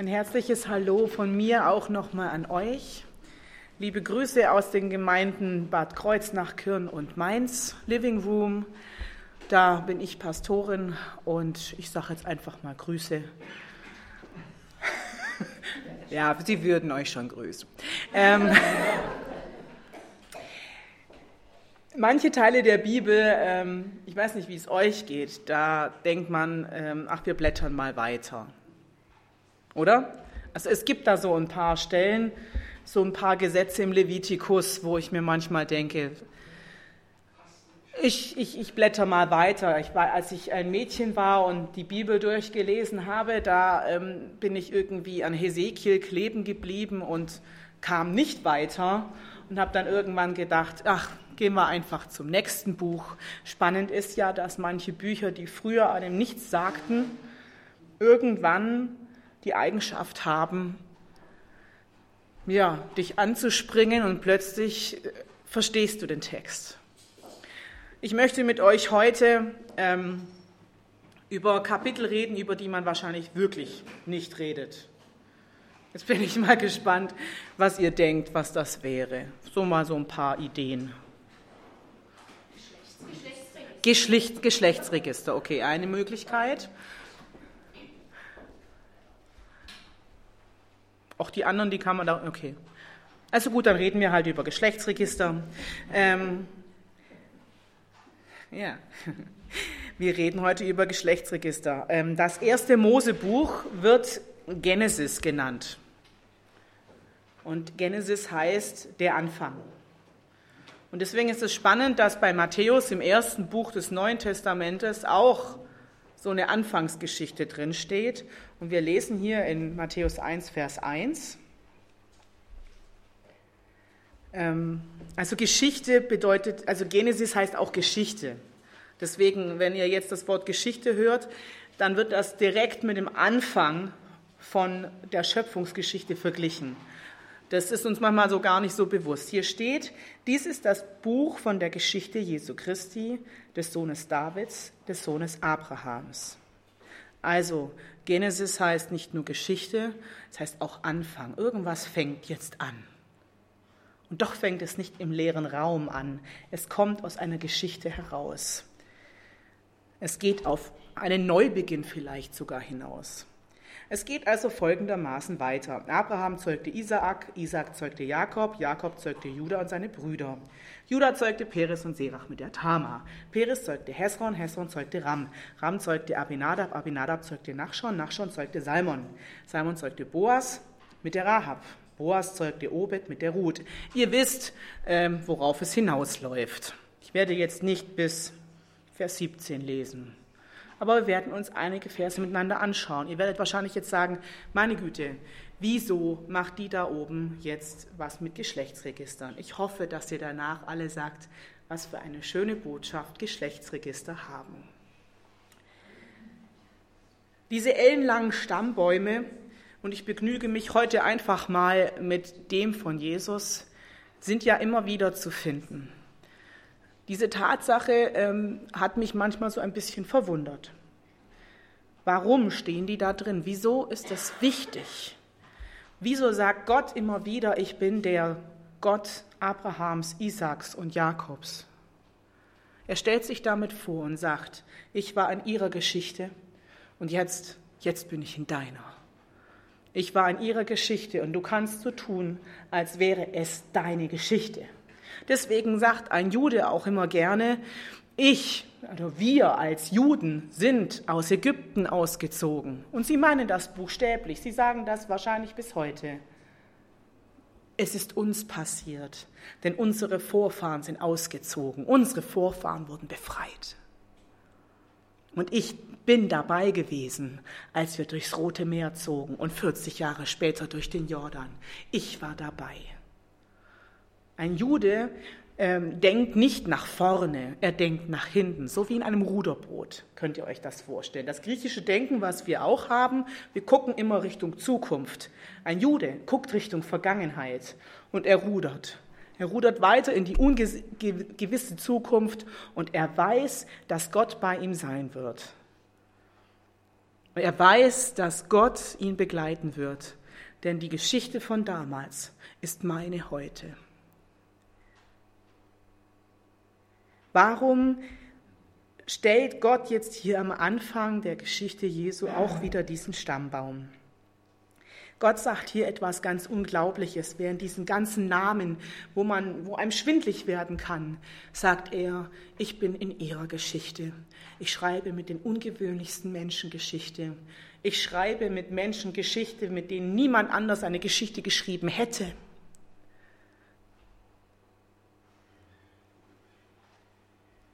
Ein herzliches Hallo von mir auch nochmal an euch. Liebe Grüße aus den Gemeinden Bad Kreuznach, Kirn und Mainz, Living Room. Da bin ich Pastorin und ich sage jetzt einfach mal Grüße. ja, sie würden euch schon grüßen. Ähm, manche Teile der Bibel, ähm, ich weiß nicht, wie es euch geht, da denkt man, ähm, ach, wir blättern mal weiter. Oder? Also es gibt da so ein paar Stellen, so ein paar Gesetze im Levitikus, wo ich mir manchmal denke, ich, ich, ich blätter mal weiter. Ich war, als ich ein Mädchen war und die Bibel durchgelesen habe, da ähm, bin ich irgendwie an Hesekiel kleben geblieben und kam nicht weiter und habe dann irgendwann gedacht, ach, gehen wir einfach zum nächsten Buch. Spannend ist ja, dass manche Bücher, die früher einem nichts sagten, irgendwann die Eigenschaft haben, ja, dich anzuspringen und plötzlich äh, verstehst du den Text. Ich möchte mit euch heute ähm, über Kapitel reden, über die man wahrscheinlich wirklich nicht redet. Jetzt bin ich mal gespannt, was ihr denkt, was das wäre. So mal so ein paar Ideen. Geschlechts Geschlechtsregister, okay, eine Möglichkeit. Auch die anderen, die kann man da, okay. Also gut, dann reden wir halt über Geschlechtsregister. Ähm, ja, wir reden heute über Geschlechtsregister. Ähm, das erste Mosebuch wird Genesis genannt. Und Genesis heißt der Anfang. Und deswegen ist es spannend, dass bei Matthäus im ersten Buch des Neuen Testamentes auch so eine Anfangsgeschichte drin steht. Und wir lesen hier in Matthäus 1, Vers 1. Ähm, also Geschichte bedeutet, also Genesis heißt auch Geschichte. Deswegen, wenn ihr jetzt das Wort Geschichte hört, dann wird das direkt mit dem Anfang von der Schöpfungsgeschichte verglichen. Das ist uns manchmal so gar nicht so bewusst. Hier steht, dies ist das Buch von der Geschichte Jesu Christi, des Sohnes Davids, des Sohnes Abrahams. Also Genesis heißt nicht nur Geschichte, es heißt auch Anfang. Irgendwas fängt jetzt an. Und doch fängt es nicht im leeren Raum an. Es kommt aus einer Geschichte heraus. Es geht auf einen Neubeginn vielleicht sogar hinaus. Es geht also folgendermaßen weiter. Abraham zeugte Isaak, Isaak zeugte Jakob, Jakob zeugte Judah und seine Brüder. Judah zeugte Peres und Serach mit der Tama. Peres zeugte Hesron, Hesron zeugte Ram. Ram zeugte Abinadab, Abinadab zeugte Nachschon, Nachschon zeugte Salmon. Salmon zeugte Boas mit der Rahab. Boas zeugte Obed mit der Ruth. Ihr wisst, ähm, worauf es hinausläuft. Ich werde jetzt nicht bis Vers 17 lesen aber wir werden uns einige Verse miteinander anschauen. Ihr werdet wahrscheinlich jetzt sagen, meine Güte, wieso macht die da oben jetzt was mit Geschlechtsregistern? Ich hoffe, dass ihr danach alle sagt, was für eine schöne Botschaft Geschlechtsregister haben. Diese ellenlangen Stammbäume, und ich begnüge mich heute einfach mal mit dem von Jesus, sind ja immer wieder zu finden. Diese Tatsache ähm, hat mich manchmal so ein bisschen verwundert. Warum stehen die da drin? Wieso ist das wichtig? Wieso sagt Gott immer wieder, ich bin der Gott Abrahams, Isaaks und Jakobs? Er stellt sich damit vor und sagt, ich war in ihrer Geschichte und jetzt, jetzt bin ich in deiner. Ich war in ihrer Geschichte und du kannst so tun, als wäre es deine Geschichte. Deswegen sagt ein Jude auch immer gerne, ich, also wir als Juden sind aus Ägypten ausgezogen. Und sie meinen das buchstäblich, sie sagen das wahrscheinlich bis heute. Es ist uns passiert, denn unsere Vorfahren sind ausgezogen, unsere Vorfahren wurden befreit. Und ich bin dabei gewesen, als wir durchs Rote Meer zogen und 40 Jahre später durch den Jordan. Ich war dabei. Ein Jude ähm, denkt nicht nach vorne, er denkt nach hinten, so wie in einem Ruderboot, könnt ihr euch das vorstellen. Das griechische Denken, was wir auch haben, wir gucken immer Richtung Zukunft. Ein Jude guckt Richtung Vergangenheit und er rudert. Er rudert weiter in die ungewisse Zukunft und er weiß, dass Gott bei ihm sein wird. Er weiß, dass Gott ihn begleiten wird, denn die Geschichte von damals ist meine heute. Warum stellt Gott jetzt hier am Anfang der Geschichte Jesu auch wieder diesen Stammbaum? Gott sagt hier etwas ganz Unglaubliches. Während diesen ganzen Namen, wo man, wo einem schwindlig werden kann, sagt er, ich bin in ihrer Geschichte. Ich schreibe mit den ungewöhnlichsten Menschen Geschichte. Ich schreibe mit Menschen Geschichte, mit denen niemand anders eine Geschichte geschrieben hätte.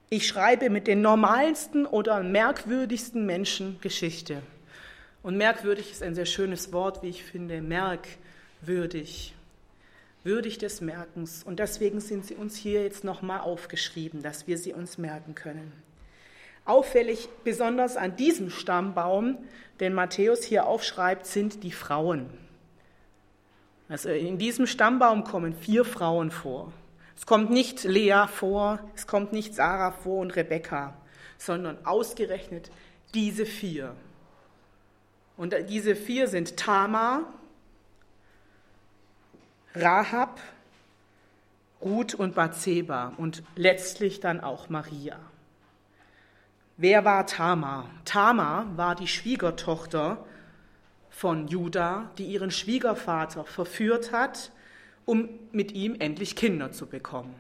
Ich schreibe mit den normalsten oder merkwürdigsten Menschen Geschichte. Und merkwürdig ist ein sehr schönes Wort, wie ich finde, merkwürdig. Würdig des Merkens. Und deswegen sind sie uns hier jetzt nochmal aufgeschrieben, dass wir sie uns merken können. Auffällig, besonders an diesem Stammbaum, den Matthäus hier aufschreibt, sind die Frauen. Also in diesem Stammbaum kommen vier Frauen vor. Es kommt nicht Lea vor, es kommt nicht Sarah vor und Rebekka, sondern ausgerechnet diese vier. Und diese vier sind Tamar, Rahab, Ruth und Bathseba und letztlich dann auch Maria. Wer war Tamar? Tamar war die Schwiegertochter von Judah, die ihren Schwiegervater verführt hat, um mit ihm endlich Kinder zu bekommen.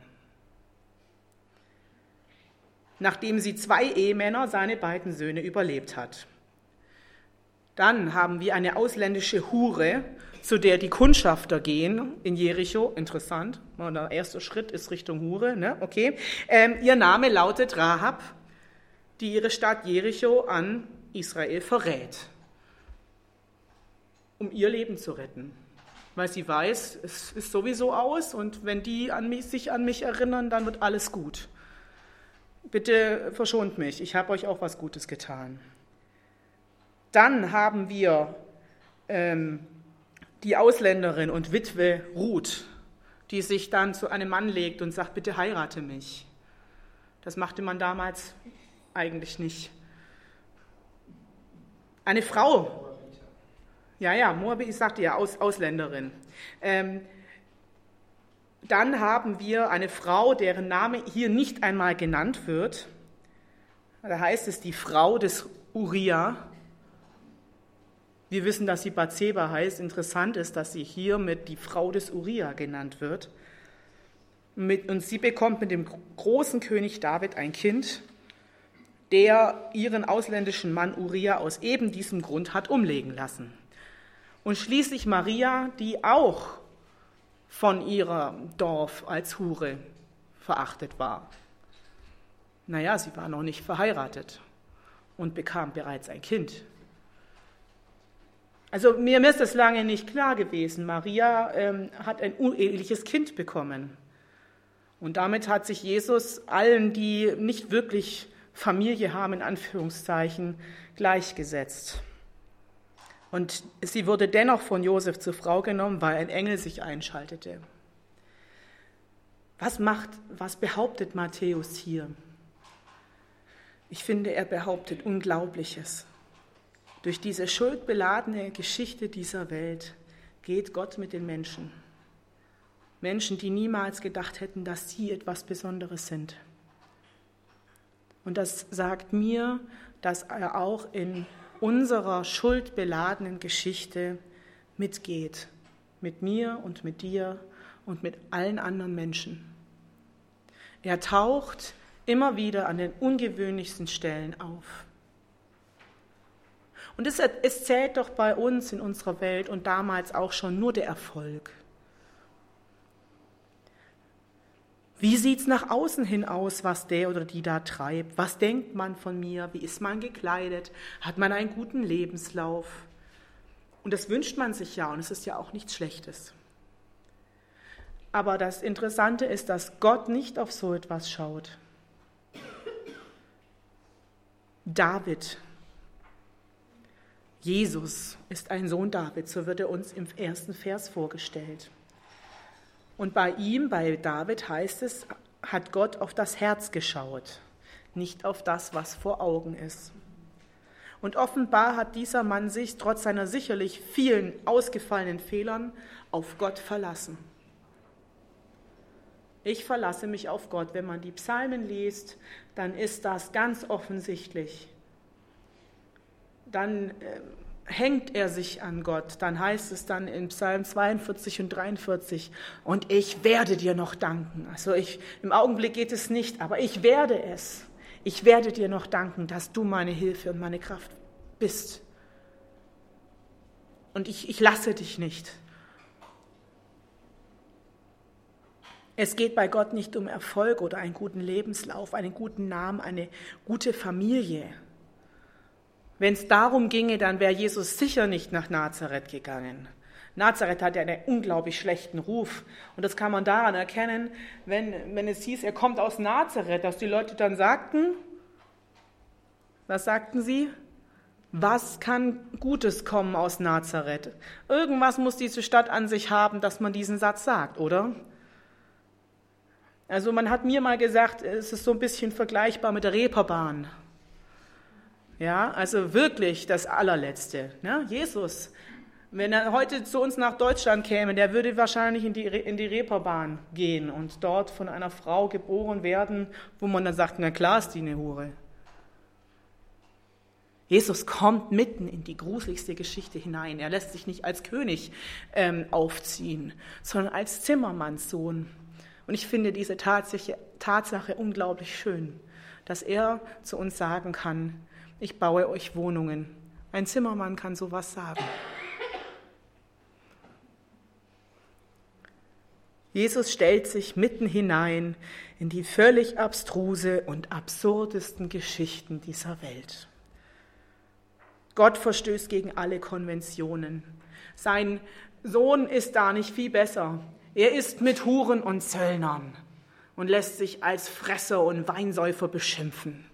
Nachdem sie zwei Ehemänner, seine beiden Söhne, überlebt hat. Dann haben wir eine ausländische Hure, zu der die Kundschafter gehen in Jericho. Interessant. Der erste Schritt ist Richtung Hure. Ne? Okay. Ähm, ihr Name lautet Rahab, die ihre Stadt Jericho an Israel verrät, um ihr Leben zu retten. Weil sie weiß, es ist sowieso aus und wenn die an mich, sich an mich erinnern, dann wird alles gut. Bitte verschont mich, ich habe euch auch was Gutes getan. Dann haben wir ähm, die Ausländerin und Witwe Ruth, die sich dann zu einem Mann legt und sagt, bitte heirate mich. Das machte man damals eigentlich nicht. Eine Frau, ja, ja, Moabit, ich sagte ja, Aus, Ausländerin. Ähm, dann haben wir eine Frau, deren Name hier nicht einmal genannt wird. Da heißt es die Frau des Uriah. Wir wissen, dass sie Bathseba heißt. Interessant ist, dass sie hier mit die Frau des Uriah genannt wird. und sie bekommt mit dem großen König David ein Kind, der ihren ausländischen Mann Uriah aus eben diesem Grund hat umlegen lassen. Und schließlich Maria, die auch von ihrem Dorf als Hure verachtet war. Naja, sie war noch nicht verheiratet und bekam bereits ein Kind. Also mir ist das lange nicht klar gewesen. Maria ähm, hat ein uneheliches Kind bekommen. Und damit hat sich Jesus allen, die nicht wirklich Familie haben, in Anführungszeichen, gleichgesetzt. Und sie wurde dennoch von Josef zur Frau genommen, weil ein Engel sich einschaltete. Was macht, was behauptet Matthäus hier? Ich finde, er behauptet Unglaubliches. Durch diese schuldbeladene Geschichte dieser Welt geht Gott mit den Menschen. Menschen, die niemals gedacht hätten, dass sie etwas Besonderes sind. Und das sagt mir, dass er auch in unserer schuldbeladenen Geschichte mitgeht. Mit mir und mit dir und mit allen anderen Menschen. Er taucht immer wieder an den ungewöhnlichsten Stellen auf. Und es, es zählt doch bei uns in unserer Welt und damals auch schon nur der Erfolg. Wie sieht es nach außen hin aus, was der oder die da treibt? Was denkt man von mir? Wie ist man gekleidet? Hat man einen guten Lebenslauf? Und das wünscht man sich ja und es ist ja auch nichts Schlechtes. Aber das Interessante ist, dass Gott nicht auf so etwas schaut. David Jesus ist ein Sohn Davids, so wird er uns im ersten Vers vorgestellt. Und bei ihm, bei David heißt es, hat Gott auf das Herz geschaut, nicht auf das, was vor Augen ist. Und offenbar hat dieser Mann sich trotz seiner sicherlich vielen ausgefallenen Fehlern auf Gott verlassen. Ich verlasse mich auf Gott. Wenn man die Psalmen liest, dann ist das ganz offensichtlich. Dann äh, hängt er sich an Gott. Dann heißt es dann in Psalm 42 und 43, und ich werde dir noch danken. Also ich, im Augenblick geht es nicht, aber ich werde es. Ich werde dir noch danken, dass du meine Hilfe und meine Kraft bist. Und ich, ich lasse dich nicht. Es geht bei Gott nicht um Erfolg oder einen guten Lebenslauf, einen guten Namen, eine gute Familie. Wenn es darum ginge, dann wäre Jesus sicher nicht nach Nazareth gegangen. Nazareth hat ja einen unglaublich schlechten Ruf. Und das kann man daran erkennen, wenn, wenn es hieß, er kommt aus Nazareth, dass die Leute dann sagten, was sagten sie? Was kann Gutes kommen aus Nazareth? Irgendwas muss diese Stadt an sich haben, dass man diesen Satz sagt, oder? Also man hat mir mal gesagt, es ist so ein bisschen vergleichbar mit der Reeperbahn. Ja, also wirklich das allerletzte. Ne? Jesus, wenn er heute zu uns nach Deutschland käme, der würde wahrscheinlich in die, in die Reeperbahn gehen und dort von einer Frau geboren werden, wo man dann sagt, na klar ist die eine Hure. Jesus kommt mitten in die gruseligste Geschichte hinein. Er lässt sich nicht als König ähm, aufziehen, sondern als Zimmermannssohn. Und ich finde diese Tatsache, Tatsache unglaublich schön, dass er zu uns sagen kann, ich baue euch Wohnungen. Ein Zimmermann kann sowas sagen. Jesus stellt sich mitten hinein in die völlig abstruse und absurdesten Geschichten dieser Welt. Gott verstößt gegen alle Konventionen. Sein Sohn ist da nicht viel besser. Er ist mit Huren und Zöllnern und lässt sich als Fresser und Weinsäufer beschimpfen.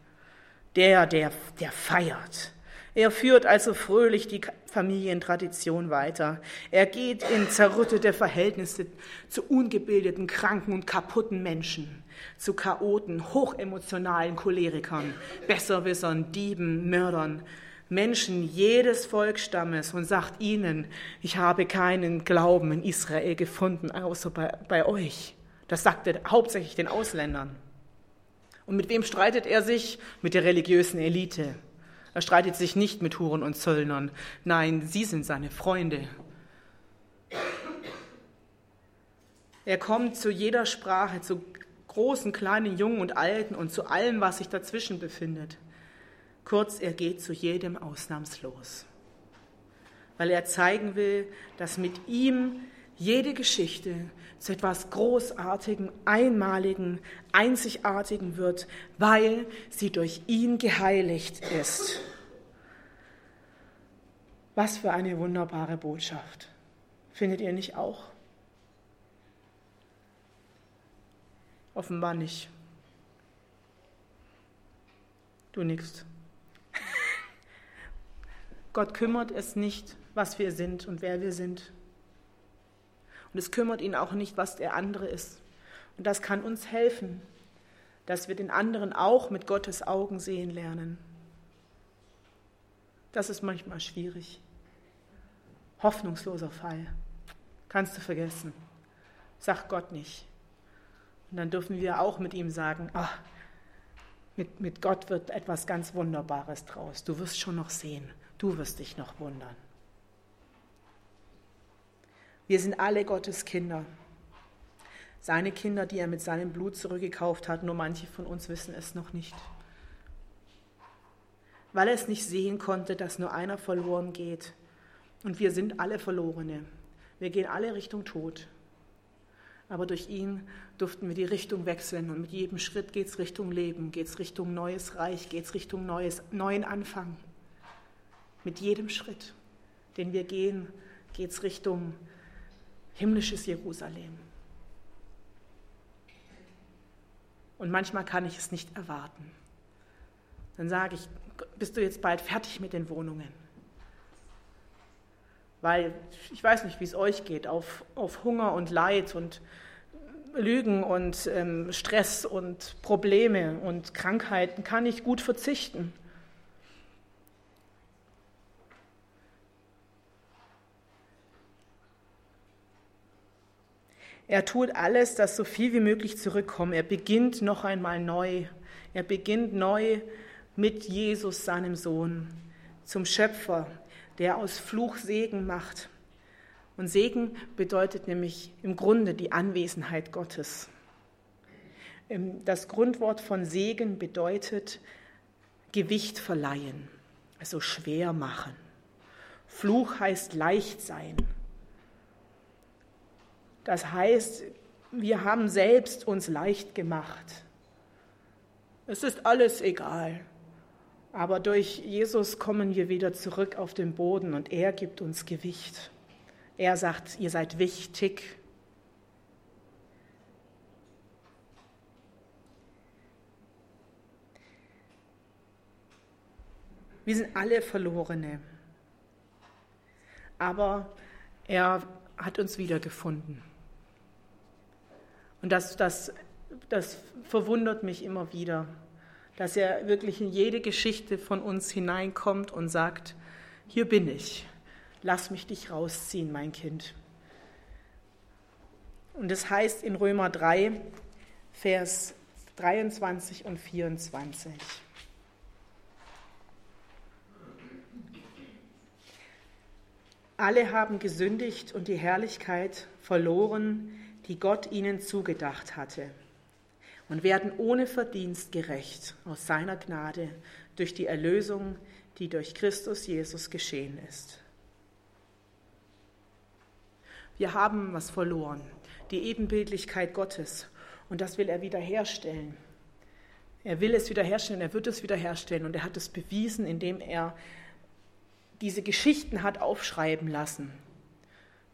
Der, der, der feiert. Er führt also fröhlich die Familientradition weiter. Er geht in zerrüttete Verhältnisse zu ungebildeten, kranken und kaputten Menschen, zu Chaoten, hochemotionalen Cholerikern, Besserwissern, Dieben, Mördern, Menschen jedes Volksstammes und sagt ihnen, ich habe keinen Glauben in Israel gefunden, außer bei, bei euch. Das sagt er hauptsächlich den Ausländern. Und mit wem streitet er sich? Mit der religiösen Elite. Er streitet sich nicht mit Huren und Zöllnern. Nein, sie sind seine Freunde. Er kommt zu jeder Sprache, zu großen, kleinen, jungen und alten und zu allem, was sich dazwischen befindet. Kurz, er geht zu jedem ausnahmslos, weil er zeigen will, dass mit ihm jede Geschichte zu etwas Großartigem, Einmaligen, Einzigartigen wird, weil sie durch ihn geheiligt ist. Was für eine wunderbare Botschaft. Findet ihr nicht auch? Offenbar nicht. Du nix. Gott kümmert es nicht, was wir sind und wer wir sind. Und es kümmert ihn auch nicht, was der andere ist. Und das kann uns helfen, dass wir den anderen auch mit Gottes Augen sehen lernen. Das ist manchmal schwierig. Hoffnungsloser Fall. Kannst du vergessen. Sag Gott nicht. Und dann dürfen wir auch mit ihm sagen, ach, mit, mit Gott wird etwas ganz Wunderbares draus. Du wirst schon noch sehen. Du wirst dich noch wundern. Wir sind alle Gottes Kinder. Seine Kinder, die er mit seinem Blut zurückgekauft hat, nur manche von uns wissen es noch nicht. Weil er es nicht sehen konnte, dass nur einer verloren geht. Und wir sind alle Verlorene. Wir gehen alle Richtung Tod. Aber durch ihn durften wir die Richtung wechseln und mit jedem Schritt geht es Richtung Leben, geht es Richtung neues Reich, geht es Richtung neues, neuen Anfang. Mit jedem Schritt, den wir gehen, geht es Richtung himmlisches Jerusalem. Und manchmal kann ich es nicht erwarten. Dann sage ich, bist du jetzt bald fertig mit den Wohnungen? Weil ich weiß nicht, wie es euch geht, auf, auf Hunger und Leid und Lügen und ähm, Stress und Probleme und Krankheiten kann ich gut verzichten. Er tut alles, dass so viel wie möglich zurückkommt. Er beginnt noch einmal neu. Er beginnt neu mit Jesus, seinem Sohn, zum Schöpfer, der aus Fluch Segen macht. Und Segen bedeutet nämlich im Grunde die Anwesenheit Gottes. Ähm, das Grundwort von Segen bedeutet Gewicht verleihen, also schwer machen. Fluch heißt leicht sein. Das heißt, wir haben selbst uns leicht gemacht. Es ist alles egal. Aber durch Jesus kommen wir wieder zurück auf den Boden und er gibt uns Gewicht. Er sagt, ihr seid wichtig. Wir sind alle Verlorene. Aber er hat uns wiedergefunden. Und das, das, das verwundert mich immer wieder, dass er wirklich in jede Geschichte von uns hineinkommt und sagt, hier bin ich, lass mich dich rausziehen, mein Kind. Und das heißt in Römer 3, Vers 23 und 24. Alle haben gesündigt und die Herrlichkeit verloren, die Gott ihnen zugedacht hatte, und werden ohne Verdienst gerecht aus seiner Gnade durch die Erlösung, die durch Christus Jesus geschehen ist. Wir haben was verloren, die Ebenbildlichkeit Gottes, und das will er wiederherstellen. Er will es wiederherstellen, er wird es wiederherstellen, und er hat es bewiesen, indem er diese Geschichten hat aufschreiben lassen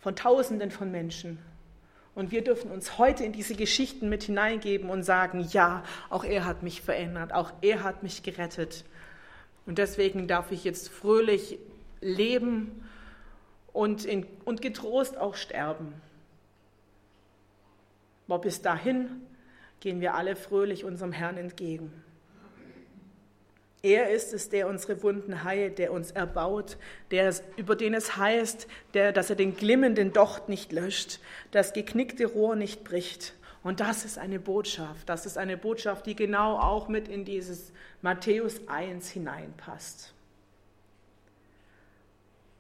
von Tausenden von Menschen. Und wir dürfen uns heute in diese Geschichten mit hineingeben und sagen, ja, auch er hat mich verändert, auch er hat mich gerettet. Und deswegen darf ich jetzt fröhlich leben und, in, und getrost auch sterben. Aber bis dahin gehen wir alle fröhlich unserem Herrn entgegen. Er ist es, der unsere Wunden heilt, der uns erbaut, der, über den es heißt, der, dass er den glimmenden Docht nicht löscht, das geknickte Rohr nicht bricht. Und das ist eine Botschaft. Das ist eine Botschaft, die genau auch mit in dieses Matthäus 1 hineinpasst.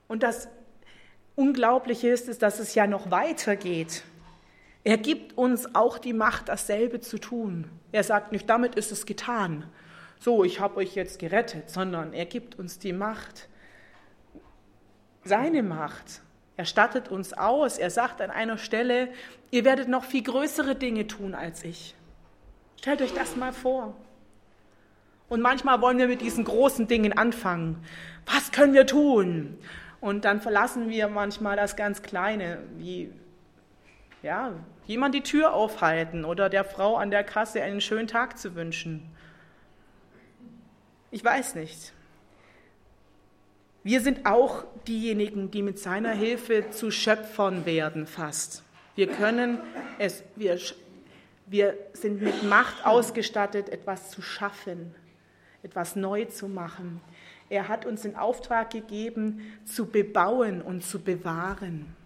Und das Unglaubliche ist, ist, dass es ja noch weitergeht. Er gibt uns auch die Macht, dasselbe zu tun. Er sagt nicht, damit ist es getan, so, ich habe euch jetzt gerettet, sondern er gibt uns die Macht, seine Macht. Er stattet uns aus. Er sagt an einer Stelle, ihr werdet noch viel größere Dinge tun als ich. Stellt euch das mal vor. Und manchmal wollen wir mit diesen großen Dingen anfangen. Was können wir tun? Und dann verlassen wir manchmal das ganz Kleine, wie ja, jemand die Tür aufhalten oder der Frau an der Kasse einen schönen Tag zu wünschen. Ich weiß nicht. Wir sind auch diejenigen, die mit seiner Hilfe zu Schöpfern werden fast. Wir können es, wir, wir sind mit Macht ausgestattet, etwas zu schaffen, etwas neu zu machen. Er hat uns den Auftrag gegeben, zu bebauen und zu bewahren.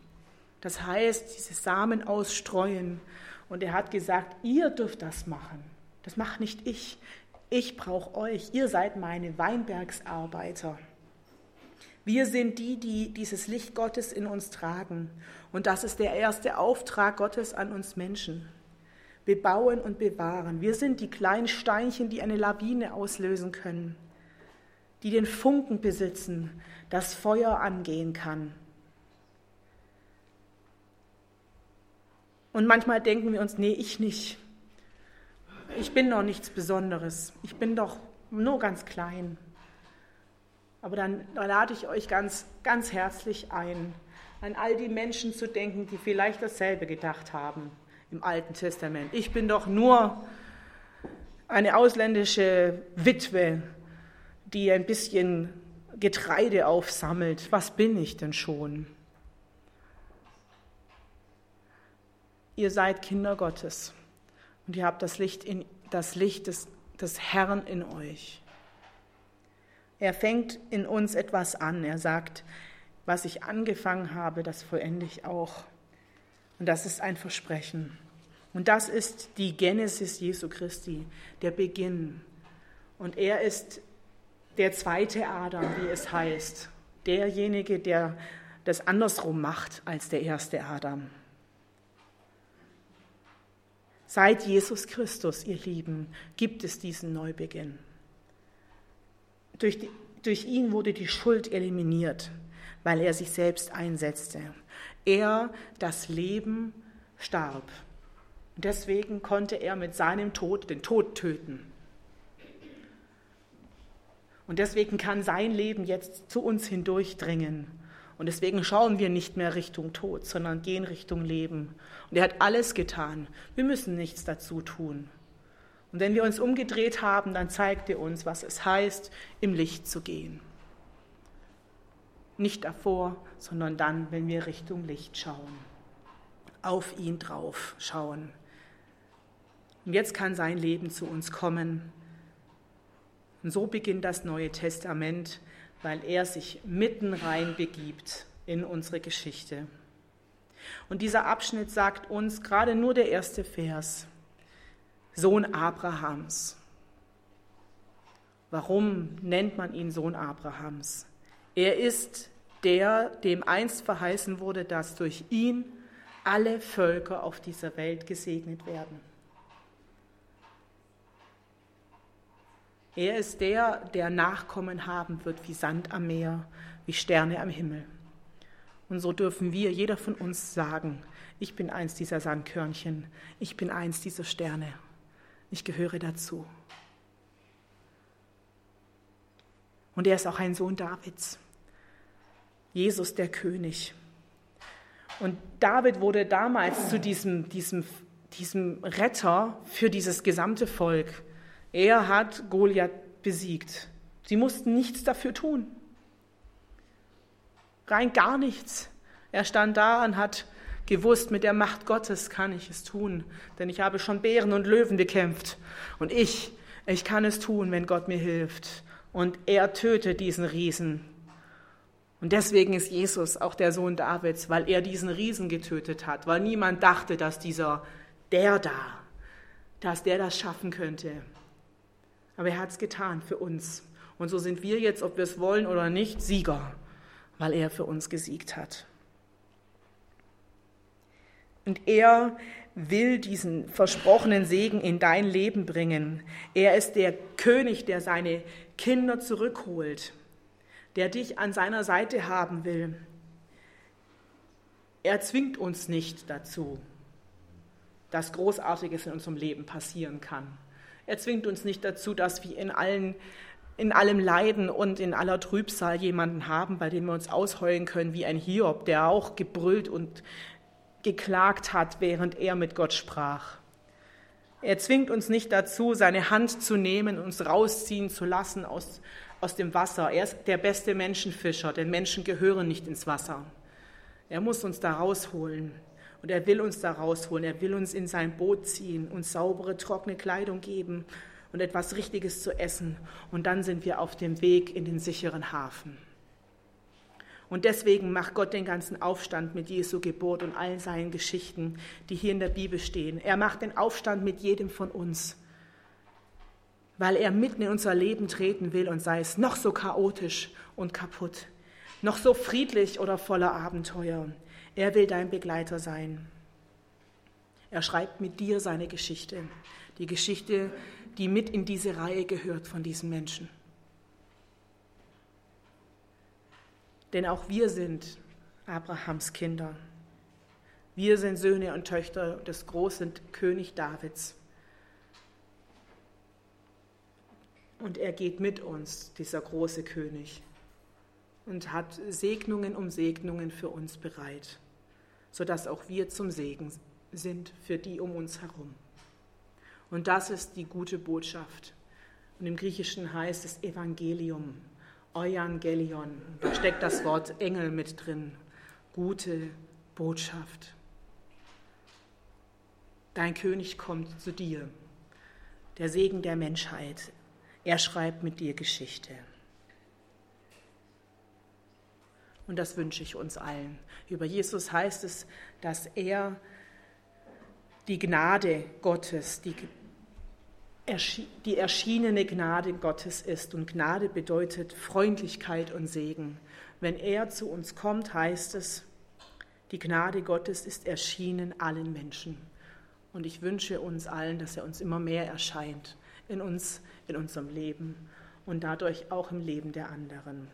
Das heißt, diese Samen ausstreuen. Und er hat gesagt, ihr dürft das machen. Das macht nicht ich ich brauche euch, ihr seid meine Weinbergsarbeiter. Wir sind die, die dieses Licht Gottes in uns tragen. Und das ist der erste Auftrag Gottes an uns Menschen. Bebauen und bewahren. Wir sind die kleinen Steinchen, die eine Lawine auslösen können, die den Funken besitzen, das Feuer angehen kann. Und manchmal denken wir uns, nee, ich nicht ich bin noch nichts Besonderes, ich bin doch nur ganz klein. Aber dann da lade ich euch ganz, ganz herzlich ein, an all die Menschen zu denken, die vielleicht dasselbe gedacht haben im Alten Testament. Ich bin doch nur eine ausländische Witwe, die ein bisschen Getreide aufsammelt. Was bin ich denn schon? Ihr seid Kinder Gottes. Und ihr habt das Licht, in, das Licht des, des Herrn in euch. Er fängt in uns etwas an. Er sagt, was ich angefangen habe, das vollende ich auch. Und das ist ein Versprechen. Und das ist die Genesis Jesu Christi, der Beginn. Und er ist der zweite Adam, wie es heißt. Derjenige, der das andersrum macht als der erste Adam. Seit Jesus Christus, ihr Lieben, gibt es diesen Neubeginn. Durch, die, durch ihn wurde die Schuld eliminiert, weil er sich selbst einsetzte. Er, das Leben, starb. Und deswegen konnte er mit seinem Tod den Tod töten. Und deswegen kann sein Leben jetzt zu uns hindurchdringen. Und deswegen schauen wir nicht mehr Richtung Tod, sondern gehen Richtung Leben. Und er hat alles getan. Wir müssen nichts dazu tun. Und wenn wir uns umgedreht haben, dann zeigt er uns, was es heißt, im Licht zu gehen. Nicht davor, sondern dann, wenn wir Richtung Licht schauen. Auf ihn drauf schauen. Und jetzt kann sein Leben zu uns kommen. Und so beginnt das Neue Testament, weil er sich mitten rein begibt in unsere Geschichte. Und dieser Abschnitt sagt uns gerade nur der erste Vers, Sohn Abrahams. Warum nennt man ihn Sohn Abrahams? Er ist der, dem einst verheißen wurde, dass durch ihn alle Völker auf dieser Welt gesegnet werden. Er ist der, der Nachkommen haben wird wie Sand am Meer, wie Sterne am Himmel. Und so dürfen wir, jeder von uns, sagen, ich bin eins dieser Sandkörnchen, ich bin eins dieser Sterne, ich gehöre dazu. Und er ist auch ein Sohn Davids, Jesus der König. Und David wurde damals zu diesem, diesem, diesem Retter für dieses gesamte Volk. Er hat Goliath besiegt. Sie mussten nichts dafür tun. Rein gar nichts. Er stand da und hat gewusst, mit der Macht Gottes kann ich es tun, denn ich habe schon Bären und Löwen bekämpft. Und ich, ich kann es tun, wenn Gott mir hilft. Und er tötet diesen Riesen. Und deswegen ist Jesus auch der Sohn Davids, weil er diesen Riesen getötet hat, weil niemand dachte, dass dieser, der da, dass der das schaffen könnte. Aber er hat es getan für uns. Und so sind wir jetzt, ob wir es wollen oder nicht, Sieger, weil er für uns gesiegt hat. Und er will diesen versprochenen Segen in dein Leben bringen. Er ist der König, der seine Kinder zurückholt, der dich an seiner Seite haben will. Er zwingt uns nicht dazu, dass Großartiges in unserem Leben passieren kann. Er zwingt uns nicht dazu, dass wir in, allen, in allem Leiden und in aller Trübsal jemanden haben, bei dem wir uns ausheulen können wie ein Hiob, der auch gebrüllt und geklagt hat, während er mit Gott sprach. Er zwingt uns nicht dazu, seine Hand zu nehmen, uns rausziehen zu lassen aus, aus dem Wasser. Er ist der beste Menschenfischer, denn Menschen gehören nicht ins Wasser. Er muss uns da rausholen. Und er will uns da rausholen. Er will uns in sein Boot ziehen, uns saubere, trockene Kleidung geben und etwas Richtiges zu essen. Und dann sind wir auf dem Weg in den sicheren Hafen. Und deswegen macht Gott den ganzen Aufstand mit Jesu Geburt und all seinen Geschichten, die hier in der Bibel stehen. Er macht den Aufstand mit jedem von uns, weil er mitten in unser Leben treten will und sei es noch so chaotisch und kaputt, noch so friedlich oder voller Abenteuer. Er will dein Begleiter sein. Er schreibt mit dir seine Geschichte, die Geschichte, die mit in diese Reihe gehört von diesen Menschen. Denn auch wir sind Abrahams Kinder. Wir sind Söhne und Töchter des großen König Davids. Und er geht mit uns, dieser große König, und hat Segnungen um Segnungen für uns bereit, sodass auch wir zum Segen sind für die um uns herum. Und das ist die gute Botschaft. Und im Griechischen heißt es Evangelium, Evangelion. Da steckt das Wort Engel mit drin. Gute Botschaft. Dein König kommt zu dir. Der Segen der Menschheit. Er schreibt mit dir Geschichte. Und das wünsche ich uns allen. Über Jesus heißt es, dass er die Gnade Gottes, die, die erschienene Gnade Gottes ist. Und Gnade bedeutet Freundlichkeit und Segen. Wenn er zu uns kommt, heißt es, die Gnade Gottes ist erschienen allen Menschen. Und ich wünsche uns allen, dass er uns immer mehr erscheint in uns, in unserem Leben und dadurch auch im Leben der anderen.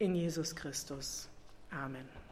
In Jesus Christus. Amen.